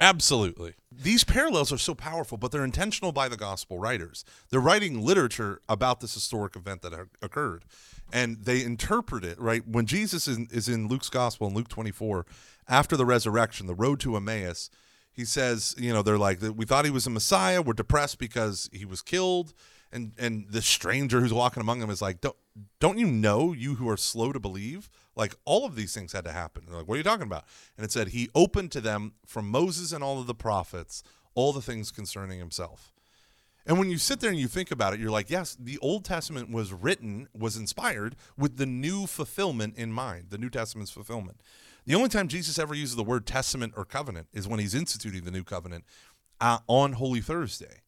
Absolutely. These parallels are so powerful, but they're intentional by the gospel writers. They're writing literature about this historic event that occurred. And they interpret it, right? When Jesus is, in Luke's gospel in Luke 24, after the resurrection, the road to Emmaus, he says, you know, they're like, we thought he was a Messiah. We're depressed because he was killed. And, and the stranger who's walking among them is like, don't, don't you know, you who are slow to believe? Like all of these things had to happen. They're like, what are you talking about? And it said, He opened to them from Moses and all of the prophets all the things concerning himself. And when you sit there and you think about it, you're like, yes, the Old Testament was written, was inspired with the new fulfillment in mind, the New Testament's fulfillment. The only time Jesus ever uses the word testament or covenant is when he's instituting the new covenant uh, on Holy Thursday.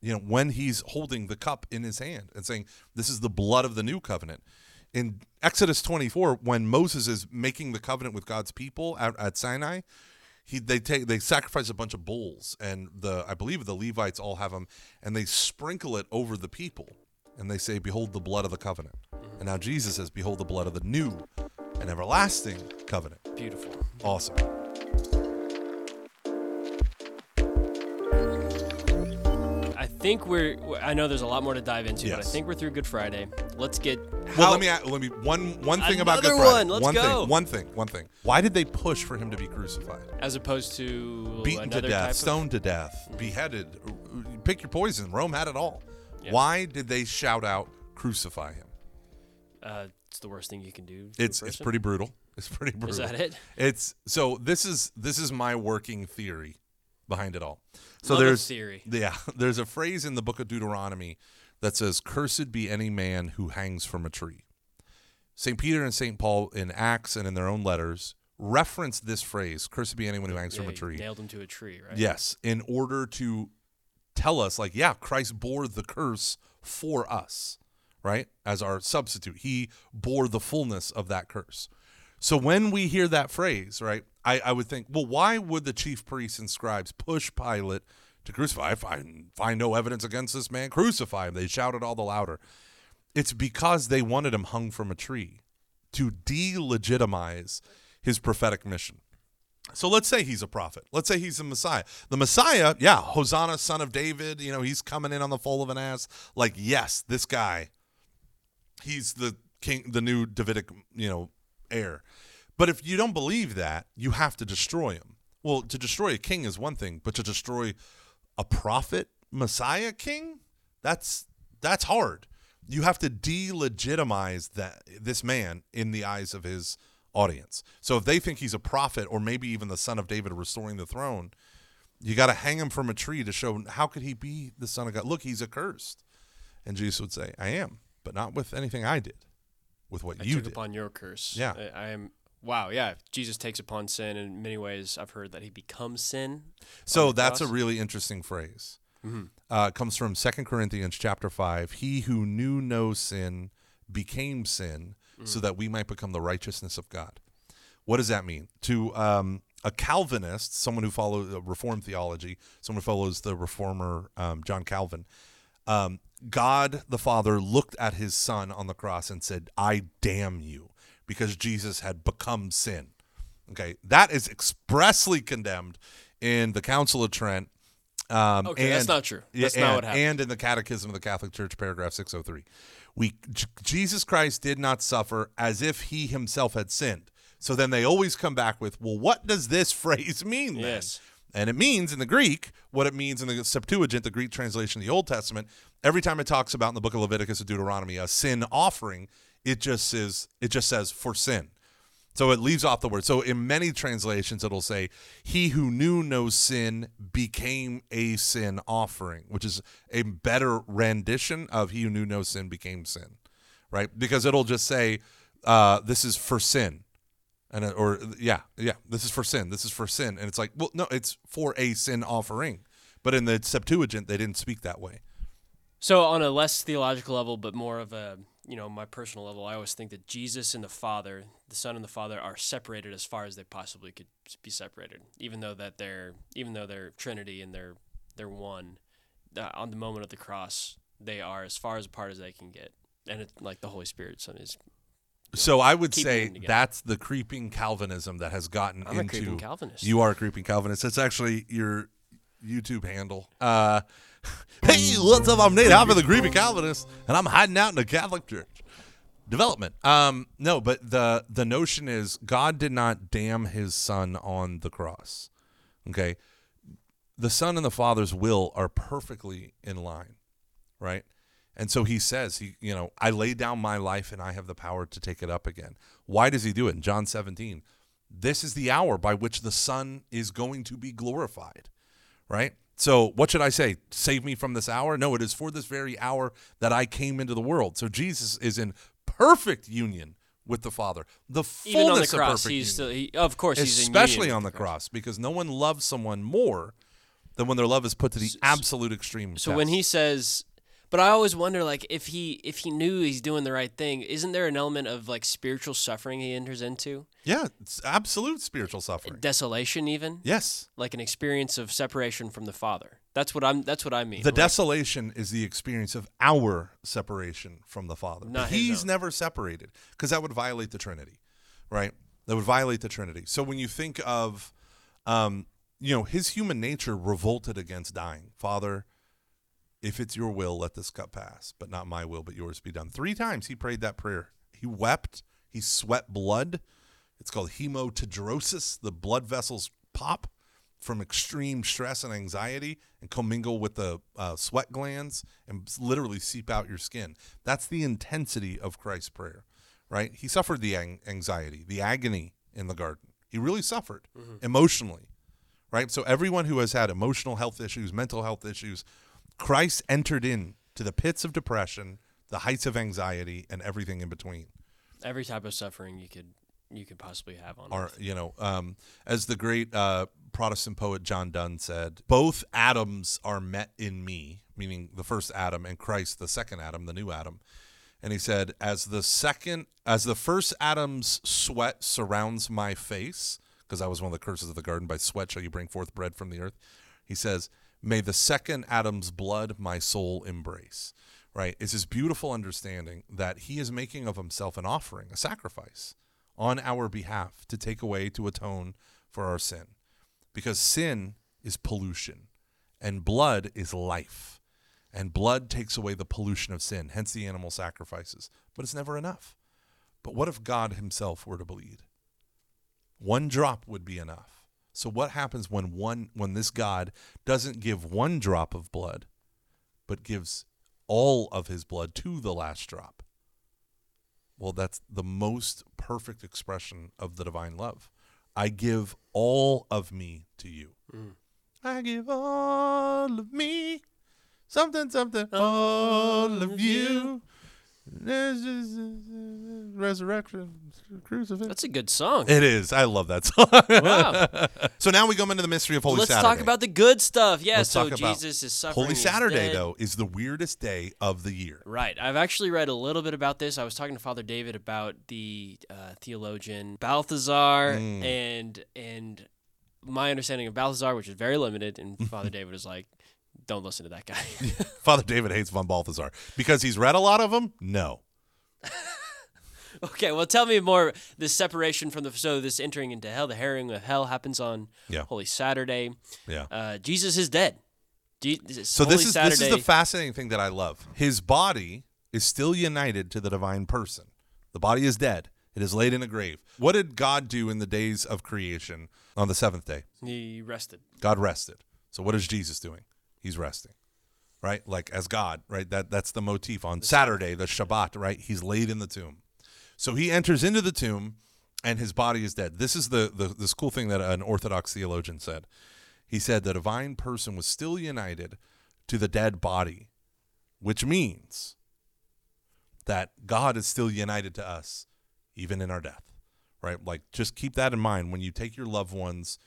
You know, when he's holding the cup in his hand and saying, This is the blood of the new covenant. In Exodus 24, when Moses is making the covenant with God's people at, at Sinai, he they take they sacrifice a bunch of bulls and the I believe the Levites all have them and they sprinkle it over the people and they say behold the blood of the covenant. Mm-hmm. And now Jesus says behold the blood of the new and everlasting covenant. Beautiful. awesome I think we're. I know there's a lot more to dive into, but I think we're through Good Friday. Let's get. well let me let me one one thing about Good Friday one, let's one go. thing one thing one thing why did they push for him to be crucified as opposed to beaten to death type of- stoned to death beheaded pick your poison Rome had it all Yeah. why did they shout out crucify him Uh, it's the worst thing you can do. it's it's pretty brutal it's pretty brutal Is that it? It's so this is this is my working theory behind it all. So Love there's theory. yeah, there's a phrase in the book of Deuteronomy that says, "Cursed be any man who hangs from a tree." St. Peter and St. Paul in Acts and in their own letters reference this phrase, "Cursed be anyone who hangs from a tree." Nailed him to a tree, right? Yes, in order to tell us, like, yeah, Christ bore the curse for us, right? As our substitute. He bore the fullness of that curse. So when we hear that phrase, right, I, I would think, well, why would the chief priests and scribes push Pilate to crucify? Find, find no evidence against this man. Crucify him. They shouted all the louder. It's because they wanted him hung from a tree to delegitimize his prophetic mission. So let's say he's a prophet. Let's say he's a Messiah. The Messiah, yeah, Hosanna, son of David, you know, he's coming in on the foal of an ass. Like, yes, this guy, he's the king, the new Davidic, you know, heir. But if you don't believe that, you have to destroy him. Well, to destroy a king is one thing, but to destroy a prophet, Messiah king, that's that's hard. You have to delegitimize that this man in the eyes of his audience. So if they think he's a prophet or maybe even the son of David restoring the throne, you got to hang him from a tree to show how could he be the son of God? Look, he's accursed. And Jesus would say, "I am, but not with anything I did, with what I you took did." upon your curse. Yeah. I, I am. Wow. Yeah. Jesus takes upon sin. In many ways, I've heard that he becomes sin. So that's a really interesting phrase. Mm-hmm. Uh, comes from Second Corinthians chapter five. He who knew no sin became sin, Mm. so that we might become the righteousness of God. What does that mean? To um, a Calvinist, someone who follows uh, Reformed theology, someone who follows the Reformer um, John Calvin, um, God the Father looked at his Son on the cross and said, "I damn you," because Jesus had become sin. Okay, that is expressly condemned in the Council of Trent. Um, Okay, that's not true. Yeah, That's not and, what happened. And in the Catechism of the Catholic Church, paragraph 603. We J- Jesus Christ did not suffer as if he himself had sinned. So then they always come back with, well, what does this phrase mean then? Yes. And it means in the Greek what it means in the Septuagint, the Greek translation of the Old Testament. Every time it talks about in the book of Leviticus or Deuteronomy a sin offering, it just says it just says for sin. So it leaves off the word. So in many translations, it'll say, He who knew no sin became a sin offering, which is a better rendition of He who knew no sin became sin, right? Because it'll just say, uh, This is for sin. And, uh, or, yeah, yeah, this is for sin. This is for sin. And it's like, well, no, it's for a sin offering. But in the Septuagint, they didn't speak that way. So on a less theological level, but more of a you know my personal level, I always think that Jesus and the Father, the Son and the Father, are separated as far as they possibly could be separated. Even though that they're even though they're Trinity and they're they're one, uh, on the moment of the cross, they are as far as apart as they can get. And it, like the Holy Spirit, Son is. So I would say that's the creeping Calvinism that has gotten I'm a into. creeping Calvinist. You are a creeping Calvinist. That's actually your YouTube handle. Uh, hey, what's up? I'm Nate Hoffman, the creeping Calvinist, and I'm hiding out in a Catholic Church. Development. Um, no, but the the notion is God did not damn His Son on the cross. Okay, the Son and the Father's will are perfectly in line, right? And so he says, he, you know, I lay down my life and I have the power to take it up again. Why does he do it? In John 17, this is the hour by which the Son is going to be glorified, right? So what should I say? Save me from this hour? No, it is for this very hour that I came into the world. So Jesus is in perfect union with the Father. The even on the fullness of cross, perfect he's union still he, of course he's in especially on the cross, because no one loves someone more than when their love is put to the absolute extreme. So when he says, but I always wonder, like, if he if he knew he's doing the right thing, isn't there an element of like spiritual suffering he enters into, yeah, it's absolute spiritual suffering. desolation, even Yes, like an experience of separation from the Father? That's what I'm. That's what I mean. the Like, desolation is the experience of our separation from the Father. Not his He's own. never separated because that would violate the Trinity, right? That would violate the Trinity. So when you think of, um, you know, his human nature revolted against dying. Father, if it's your will, let this cup pass, but not my will, but yours be done. Three times he prayed that prayer. He wept. He sweat blood. It's called hematidrosis. The blood vessels pop from extreme stress and anxiety and commingle with the uh, sweat glands and literally seep out your skin. That's the intensity of Christ's prayer, right? He suffered the ang- anxiety, the agony in the garden. He really suffered emotionally, right? So everyone who has had emotional health issues, mental health issues, Christ entered in to the pits of depression, the heights of anxiety, and everything in between. every type of suffering you could you could possibly have on. Or you know, um, as the great uh, Protestant poet John Donne said, both atoms are met in me, meaning the first Adam, and Christ, the second Adam, the new Adam. And he said, as the second, as the first Adam's sweat surrounds my face, because I was one of the curses of the garden. By sweat shall you bring forth bread from the earth. He says, may the second Adam's blood my soul embrace. Right? It's this beautiful understanding that he is making of himself an offering, a sacrifice on our behalf to take away, to atone for our sin. Because sin is pollution, and blood is life. And blood takes away the pollution of sin, hence the animal sacrifices. But it's never enough. But what if God himself were to bleed? One drop would be enough. So what happens when one when this God doesn't give one drop of blood, but gives all of his blood to the last drop? Well, that's the most perfect expression of the divine love. I give all of me to you. I give all of me, something, something, all of you. Resurrection, crucifix. That's a good song. It is. I love that song. Wow. so now we go into the mystery of Holy Saturday. Let's talk about the good stuff. Yeah. Let's so talk about Jesus is suffering. Holy Saturday, though, is the weirdest day of the year. Right. I've actually read a little bit about this. I was talking to Father David about the uh, theologian Balthasar Mm. and and my understanding of Balthasar, which is very limited, and Father David was like, "Don't listen to that guy." Father David hates von Balthasar because he's read a lot of them. No, okay. Well, tell me more. This separation from the so this entering into hell, the herring of hell happens on Yeah. Holy Saturday. yeah. Uh, Jesus is dead. Je- So Holy this is Saturday, this is the fascinating thing that I love. His body is still united to the divine person. The body is dead. It is laid in a grave. What did God do in the days of creation on the seventh day? he rested. God rested. So what is Jesus doing? He's resting. Right? Like as God, right? That that's the motif on Saturday, the Shabbat, right? He's laid in the tomb. So he enters into the tomb and his body is dead. This is the, the this cool thing that an Orthodox theologian said. He said the divine person was still united to the dead body, which means that God is still united to us even in our death. Right? Like just keep that in mind when you take your loved ones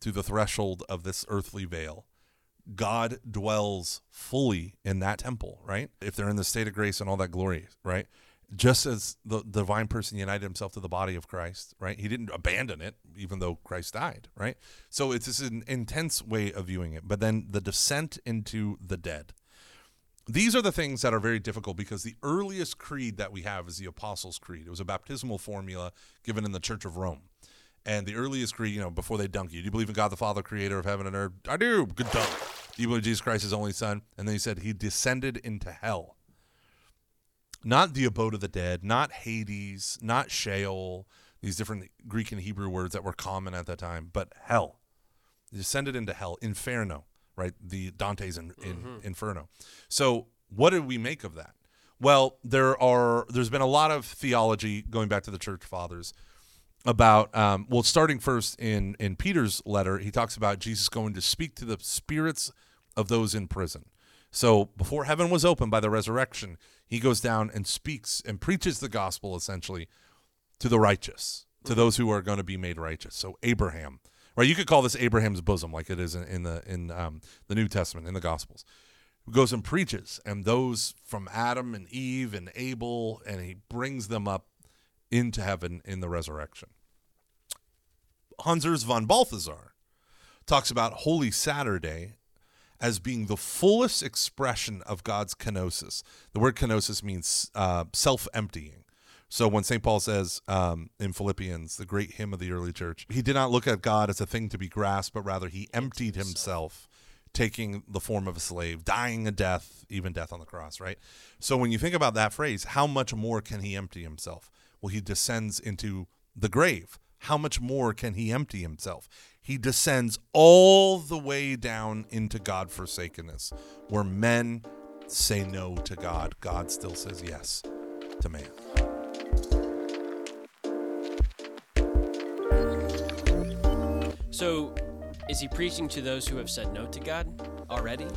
to the threshold of this earthly veil. God dwells fully in that temple, right? If they're in the state of grace and all that glory, right? Just as the divine person united himself to the body of Christ, right? He didn't abandon it, even though Christ died, right? So it's this an intense way of viewing it. But then the descent into the dead. These are the things that are very difficult because the earliest creed that we have is the Apostles' Creed. It was a baptismal formula given in the Church of Rome. And the earliest creed, you know, before they dunk you, do you believe in God the Father, creator of heaven and earth? I do. Good dunk. Do you believe Jesus Christ, his only son? And then he said he descended into hell. Not the abode of the dead, not Hades, not Sheol, these different Greek and Hebrew words that were common at that time, but hell. He descended into hell, inferno, right? The Dante's in, in mm-hmm. Inferno. So what did we make of that? Well, there are there's been a lot of theology going back to the church fathers about um, well starting first in in peter's letter he talks about jesus going to speak to the spirits of those in prison. So before heaven was opened by the resurrection he goes down and speaks and preaches the gospel essentially to the righteous to those who are going to be made righteous. So abraham right? You could call this abraham's bosom like it is in, in the in um, the new testament in the gospels. Goes and preaches and those from adam and eve and abel and he brings them up into heaven in the resurrection. Hans von Balthasar talks about Holy Saturday as being the fullest expression of God's kenosis. The word kenosis means uh, self emptying. So when St. Paul says um, in Philippians, the great hymn of the early church, he did not look at God as a thing to be grasped, but rather he emptied himself, taking the form of a slave, dying a death, even death on the cross, right? So when you think about that phrase, how much more can he empty himself? Well, he descends into the grave. How much more can he empty himself? He descends all the way down into God forsakenness, where men say no to God. God still says yes to man. So, is he preaching to those who have said no to God already?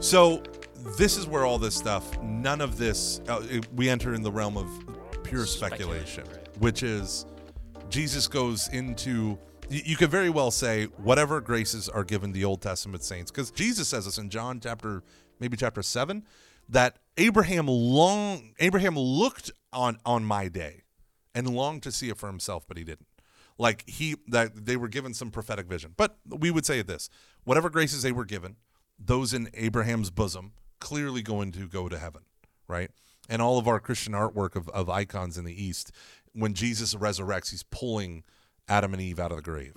So, this is where all this stuff, none of this, uh, we enter in the realm of pure speculation, Speculation, right. which is Jesus goes into. You could very well say whatever graces are given the Old Testament saints, because Jesus says this in John chapter, maybe chapter seven, that Abraham long Abraham looked on on my day and longed to see it for himself, but he didn't. Like he that they were given some prophetic vision. But we would say this: whatever graces they were given, those in Abraham's bosom clearly going to go to heaven, right? And all of our Christian artwork of, of icons in the East, when Jesus resurrects, he's pulling Adam and Eve out of the grave,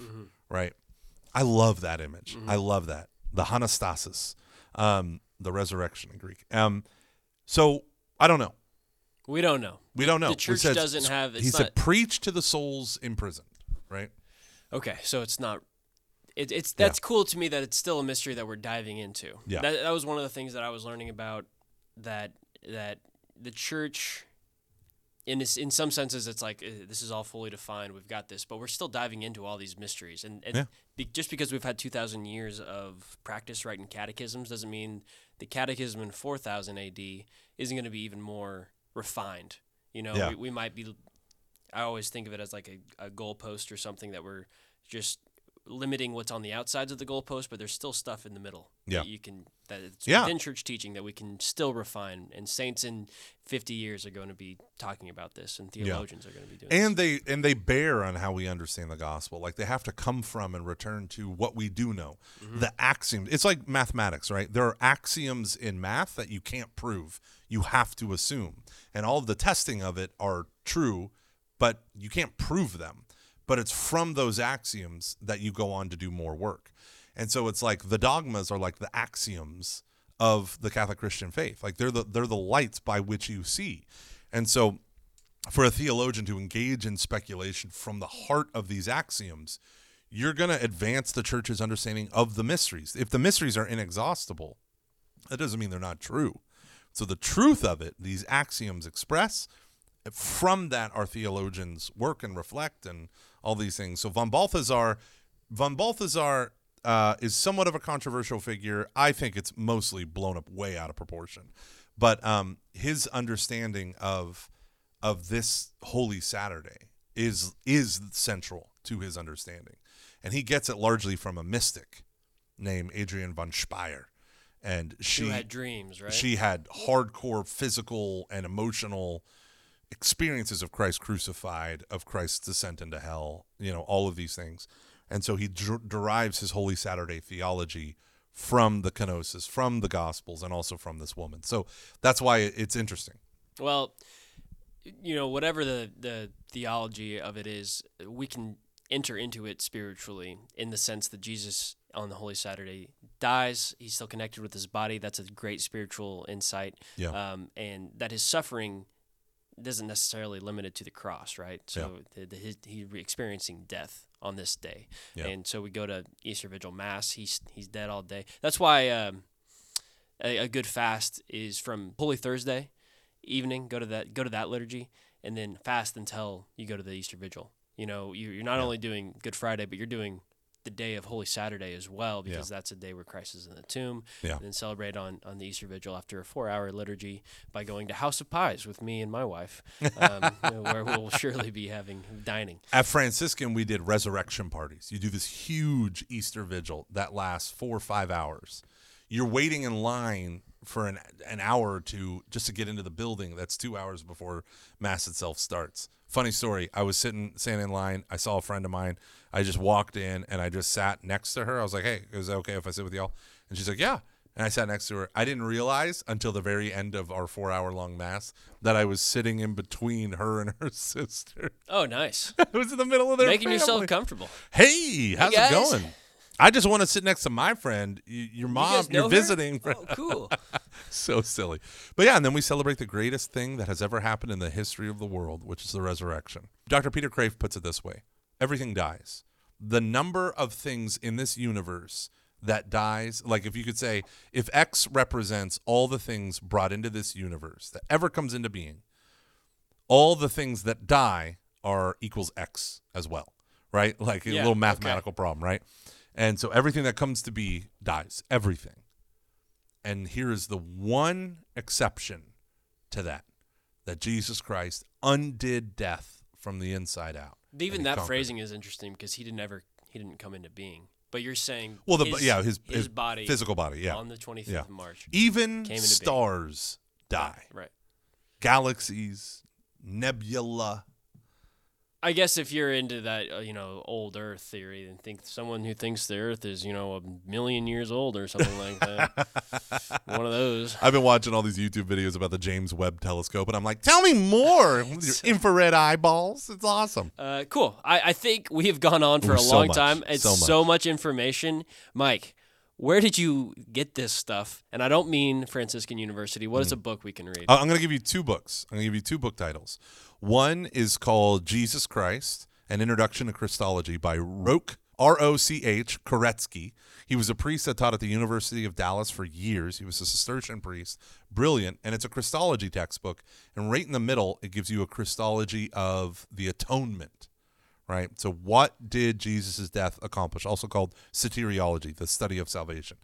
right? I love that image. I love that. The Anastasis, um, the resurrection in Greek. Um, so I don't know. We don't know. We don't know. The church says- doesn't have. It's he not, said, "Preach to the souls imprisoned." Right? Okay, so it's not. It, it's that's cool to me that it's still a mystery that we're diving into. Yeah. that, that was one of the things that I was learning about that that the church. In this, in some senses, it's like this is all fully defined. We've got this, but we're still diving into all these mysteries. And, and Yeah. be, just because we've had two thousand years of practice writing catechisms doesn't mean the catechism in four thousand A.D. isn't going to be even more refined. You know, Yeah. we, we might be I always think of it as like a, a goalpost or something that we're just limiting what's on the outsides of the goalpost, but there's still stuff in the middle Yeah. that you can that it's Yeah. within church teaching that we can still refine. And saints in 50 years are going to be talking about this, and theologians are going to be doing. and they and they bear on how we understand the gospel like they have to come from and return to what we do know mm-hmm. the axioms it's like mathematics right there are axioms in math that you can't prove you have to assume and all of the testing of it are true but you can't prove them but it's from those axioms that you go on to do more work and so it's like the dogmas are like the axioms of the Catholic Christian faith. Like they're the they're the lights by which you see. And so for a theologian to engage in speculation from the heart of these axioms, you're going to advance the church's understanding of the mysteries. If the mysteries are inexhaustible, that doesn't mean they're not true. So the truth of it, these axioms express, from that our theologians work and reflect and all these things. So von Balthasar, von Balthasar uh, is somewhat of a controversial figure. I think it's mostly blown up way out of proportion, but um, his understanding of of this Holy Saturday is is central to his understanding, and he gets it largely from a mystic named Adrienne von Speyr. and she Who had dreams, right? she had hardcore physical and emotional experiences of Christ crucified, of Christ's descent into hell, you know, all of these things. And so he derives his Holy Saturday theology from the kenosis, from the Gospels, and also from this woman. So that's why it's interesting. Well, you know, whatever the, the theology of it is, we can enter into it spiritually in the sense that Jesus on the Holy Saturday dies. He's still connected with his body. That's a great spiritual insight. Yeah. Um, and that his suffering doesn't necessarily limited to the cross, right? So the, the, his, he's experiencing death on this day. Yeah. And so we go to Easter Vigil Mass. He's he's dead all day. That's why um, a, a good fast is from Holy Thursday evening. Go to that go to that liturgy, and then fast until you go to the Easter Vigil. You know, you, you're not Yeah. only doing Good Friday, but you're doing the day of Holy Saturday as well, Yeah. because that's a day where Christ is in the tomb. Yeah. And then celebrate on, on the Easter Vigil after a four hour liturgy by going to House of Pies with me and my wife, um, you know, where we'll surely be having dining. At Franciscan, we did resurrection parties. You do this huge Easter vigil that lasts four or five hours. You're waiting in line for an, an hour or two just to get into the building. That's two hours before Mass itself starts. Funny story. I was sitting, standing in line. I saw a friend of mine. I just walked in and I just sat next to her. I was like, hey, is it okay if I sit with y'all? And she's like, yeah. And I sat next to her. I didn't realize until the very end of our four hour long Mass that I was sitting in between her and her sister. Oh, nice. I was in the middle of their Making yourself comfortable. Hey, how's guys. it going? I just want to sit next to my friend. Your mom, guys you're visiting. Oh, cool. so silly. But yeah, and then we celebrate the greatest thing that has ever happened in the history of the world, which is the resurrection. Dr. Peter Kreeft puts it this way everything dies. The number of things in this universe that dies, like if you could say, if X represents all the things brought into this universe that ever comes into being, all the things that die are equals X as well, right? Like a Yeah, little okay. mathematical problem, right? And so everything that comes to be dies, everything. And here is the one exception to that that Jesus Christ undid death from the inside out. Even that conquered. phrasing is interesting because he didn't ever he didn't come into being. But you're saying Well, the his, yeah, his, his, his body physical body, yeah. on the 25th Yeah. of March. Even came into being. stars die. Right. Galaxies, nebula. I guess if you're into that, uh, you know, old Earth theory, and think someone who thinks the Earth is, you know, a million years old or something like that, one of those. I've been watching all these YouTube videos about the James Webb telescope, and I'm like, tell me more. your infrared eyeballs. It's awesome. Uh, cool. I, I think we have gone on for Ooh, a long much. time. It's So so much. much. information, Mike. Where did you get this stuff? And I don't mean Franciscan University. What Hmm. is a book we can read? I'm going to give you two books. I'm going to give you two book titles. One is called Jesus Christ: An Introduction to Christology by Roch R O C H Kereszty. He was a priest that taught at the University of Dallas for years. He was a Cistercian priest, brilliant, and it's a Christology textbook. And right in the middle, it gives you a Christology of the atonement. Right. So, what did Jesus' death accomplish? Also called soteriology, the study of salvation.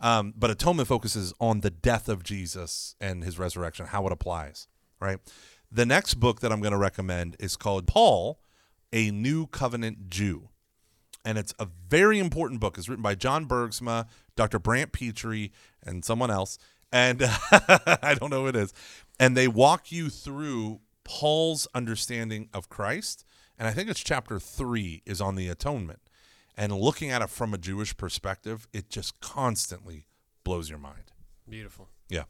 Um, but atonement focuses on the death of Jesus and his resurrection, how it applies, right? The next book that I'm going to recommend is called Paul, a New Covenant Jew. And it's a very important book. It's written by John Bergsma, Dr. Brant Pitre, and someone else. And I don't know who it is. And they walk you through Paul's understanding of Christ. And I think it's chapter three is on the atonement. And looking at it from a Jewish perspective, it just constantly blows your mind. Beautiful. Yeah.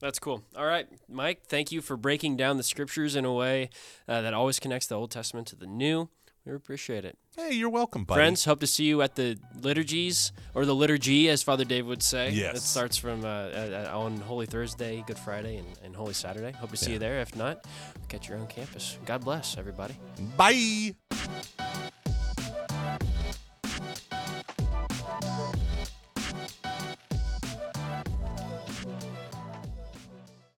That's cool. All right, Mike, thank you for breaking down the scriptures in a way uh, that always connects the Old Testament to the New. We appreciate it. Hey, you're welcome, buddy. Friends, hope to see you at the liturgies, or the liturgy, as Father Dave would say. Yes. It starts from uh, uh, on Holy Thursday, Good Friday, and, and Holy Saturday. Hope to see you there. If not, catch your own campus. God bless, everybody. Bye.